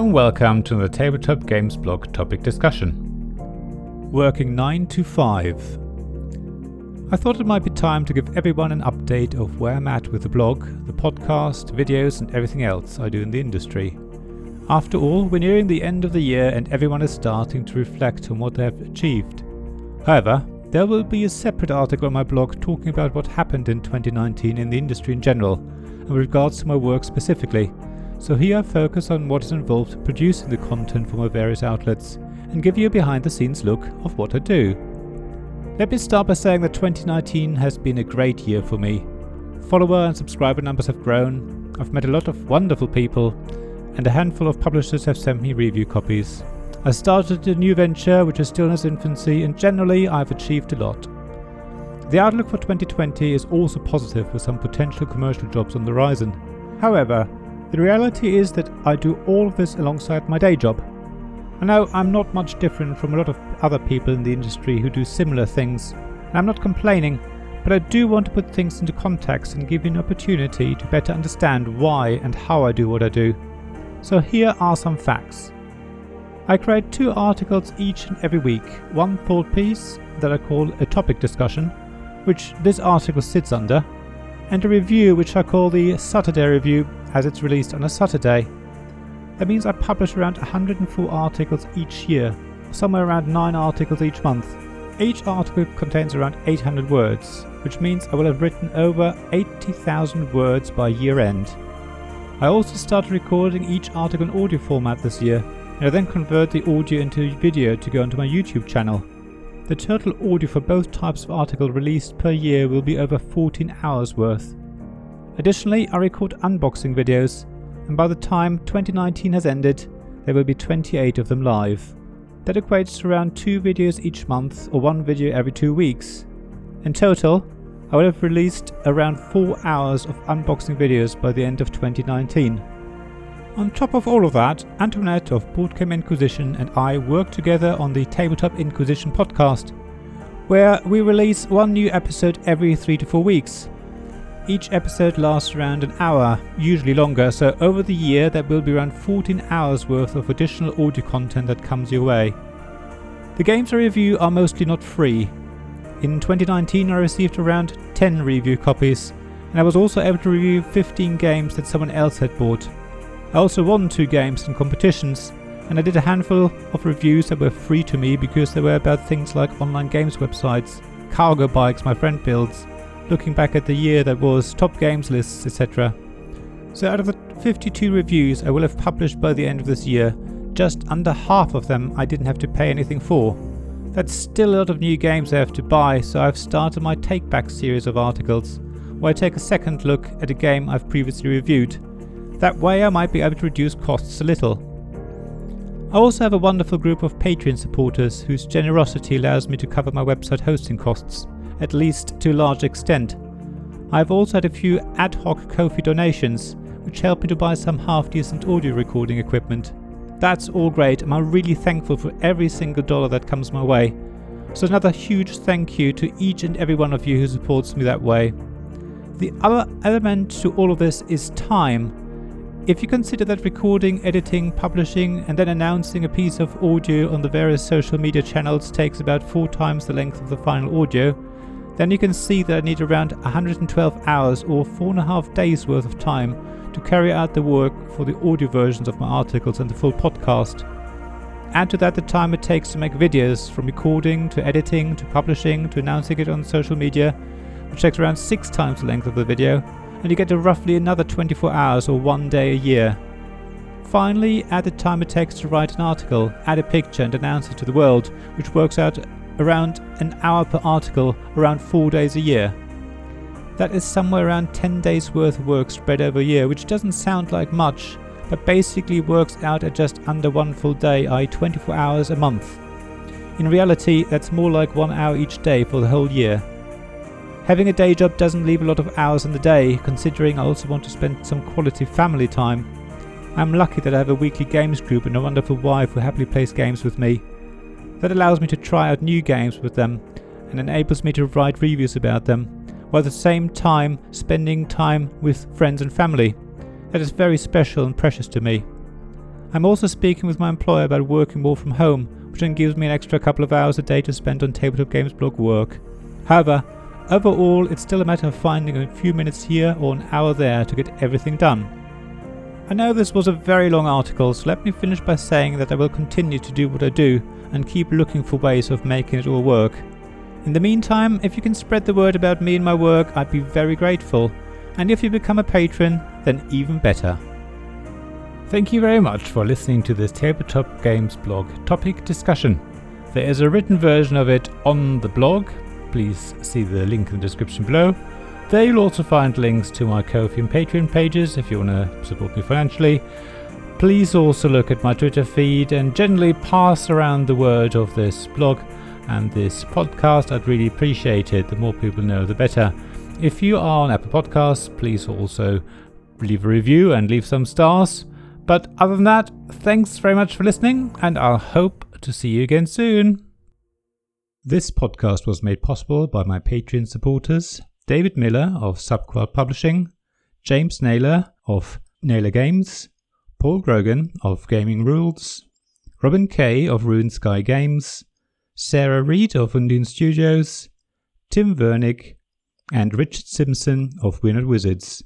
and welcome to the Tabletop Games blog topic discussion. Working 9 to 5. I thought it might be time to give everyone an update of where I'm at with the blog, the podcast, videos, and everything else I do in the industry. After all, we're nearing the end of the year and everyone is starting to reflect on what they have achieved. However, there will be a separate article on my blog talking about what happened in 2019 in the industry in general, and with regards to my work specifically. So here I focus on what is involved producing the content for my various outlets and give you a behind the scenes look of what I do. Let me start by saying that 2019 has been a great year for me. Follower and subscriber numbers have grown, I've met a lot of wonderful people, and a handful of publishers have sent me review copies. I started a new venture which is still in its infancy, and generally I've achieved a lot. The outlook for 2020 is also positive with some potential commercial jobs on the horizon. However, the reality is that I do all of this alongside my day job. I know I'm not much different from a lot of other people in the industry who do similar things, and I'm not complaining, but I do want to put things into context and give you an opportunity to better understand why and how I do what I do. So here are some facts. I create two articles each and every week one thought piece that I call a topic discussion, which this article sits under, and a review which I call the Saturday Review as it's released on a Saturday. That means I publish around 104 articles each year, somewhere around 9 articles each month. Each article contains around 800 words, which means I will have written over 80,000 words by year end. I also started recording each article in audio format this year, and I then convert the audio into video to go onto my YouTube channel. The total audio for both types of article released per year will be over 14 hours worth. Additionally, I record unboxing videos, and by the time 2019 has ended, there will be 28 of them live. That equates to around 2 videos each month or 1 video every 2 weeks. In total, I will have released around 4 hours of unboxing videos by the end of 2019. On top of all of that, Antoinette of Boardgame Inquisition and I work together on the Tabletop Inquisition podcast, where we release one new episode every 3 to 4 weeks. Each episode lasts around an hour, usually longer, so over the year there will be around 14 hours worth of additional audio content that comes your way. The games I review are mostly not free. In 2019 I received around 10 review copies, and I was also able to review 15 games that someone else had bought. I also won two games in competitions, and I did a handful of reviews that were free to me because they were about things like online games websites, cargo bikes my friend builds, looking back at the year that was, top games lists, etc. So out of the 52 reviews I will have published by the end of this year, just under half of them I didn't have to pay anything for. That's still a lot of new games I have to buy, so I've started my Take Back series of articles, where I take a second look at a game I've previously reviewed that way I might be able to reduce costs a little. I also have a wonderful group of Patreon supporters whose generosity allows me to cover my website hosting costs, at least to a large extent. I have also had a few ad hoc Ko-fi donations, which help me to buy some half decent audio recording equipment. That's all great, and I'm really thankful for every single dollar that comes my way. So, another huge thank you to each and every one of you who supports me that way. The other element to all of this is time. If you consider that recording, editing, publishing, and then announcing a piece of audio on the various social media channels takes about four times the length of the final audio, then you can see that I need around 112 hours or four and a half days worth of time to carry out the work for the audio versions of my articles and the full podcast. Add to that the time it takes to make videos, from recording to editing to publishing to announcing it on social media, which takes around six times the length of the video, and you get to roughly another 24 hours or one day a year. Finally, add the time it takes to write an article, add a picture, and announce it to the world, which works out around an hour per article, around four days a year. That is somewhere around 10 days worth of work spread over a year, which doesn't sound like much, but basically works out at just under one full day, i.e., 24 hours a month. In reality, that's more like one hour each day for the whole year. Having a day job doesn't leave a lot of hours in the day, considering I also want to spend some quality family time. I'm lucky that I have a weekly games group and a wonderful wife who happily plays games with me. That allows me to try out new games with them and enables me to write reviews about them, while at the same time spending time with friends and family. That is very special and precious to me. I'm also speaking with my employer about working more from home, which then gives me an extra couple of hours a day to spend on Tabletop Games blog work. However, overall, it's still a matter of finding a few minutes here or an hour there to get everything done. I know this was a very long article, so let me finish by saying that I will continue to do what I do and keep looking for ways of making it all work. In the meantime, if you can spread the word about me and my work, I'd be very grateful. And if you become a patron, then even better. Thank you very much for listening to this Tabletop Games blog topic discussion. There is a written version of it on the blog. Please see the link in the description below. There you'll also find links to my Ko-fi and Patreon pages if you want to support me financially. Please also look at my Twitter feed and generally pass around the word of this blog and this podcast. I'd really appreciate it. The more people know, the better. If you are on Apple Podcasts, please also leave a review and leave some stars. But other than that, thanks very much for listening, and I'll hope to see you again soon. This podcast was made possible by my Patreon supporters David Miller of Subquad Publishing, James Naylor of Naylor Games, Paul Grogan of Gaming Rules, Robin Kay of Rune Sky Games, Sarah Reed of Undine Studios, Tim Vernick, and Richard Simpson of Weird Wizards.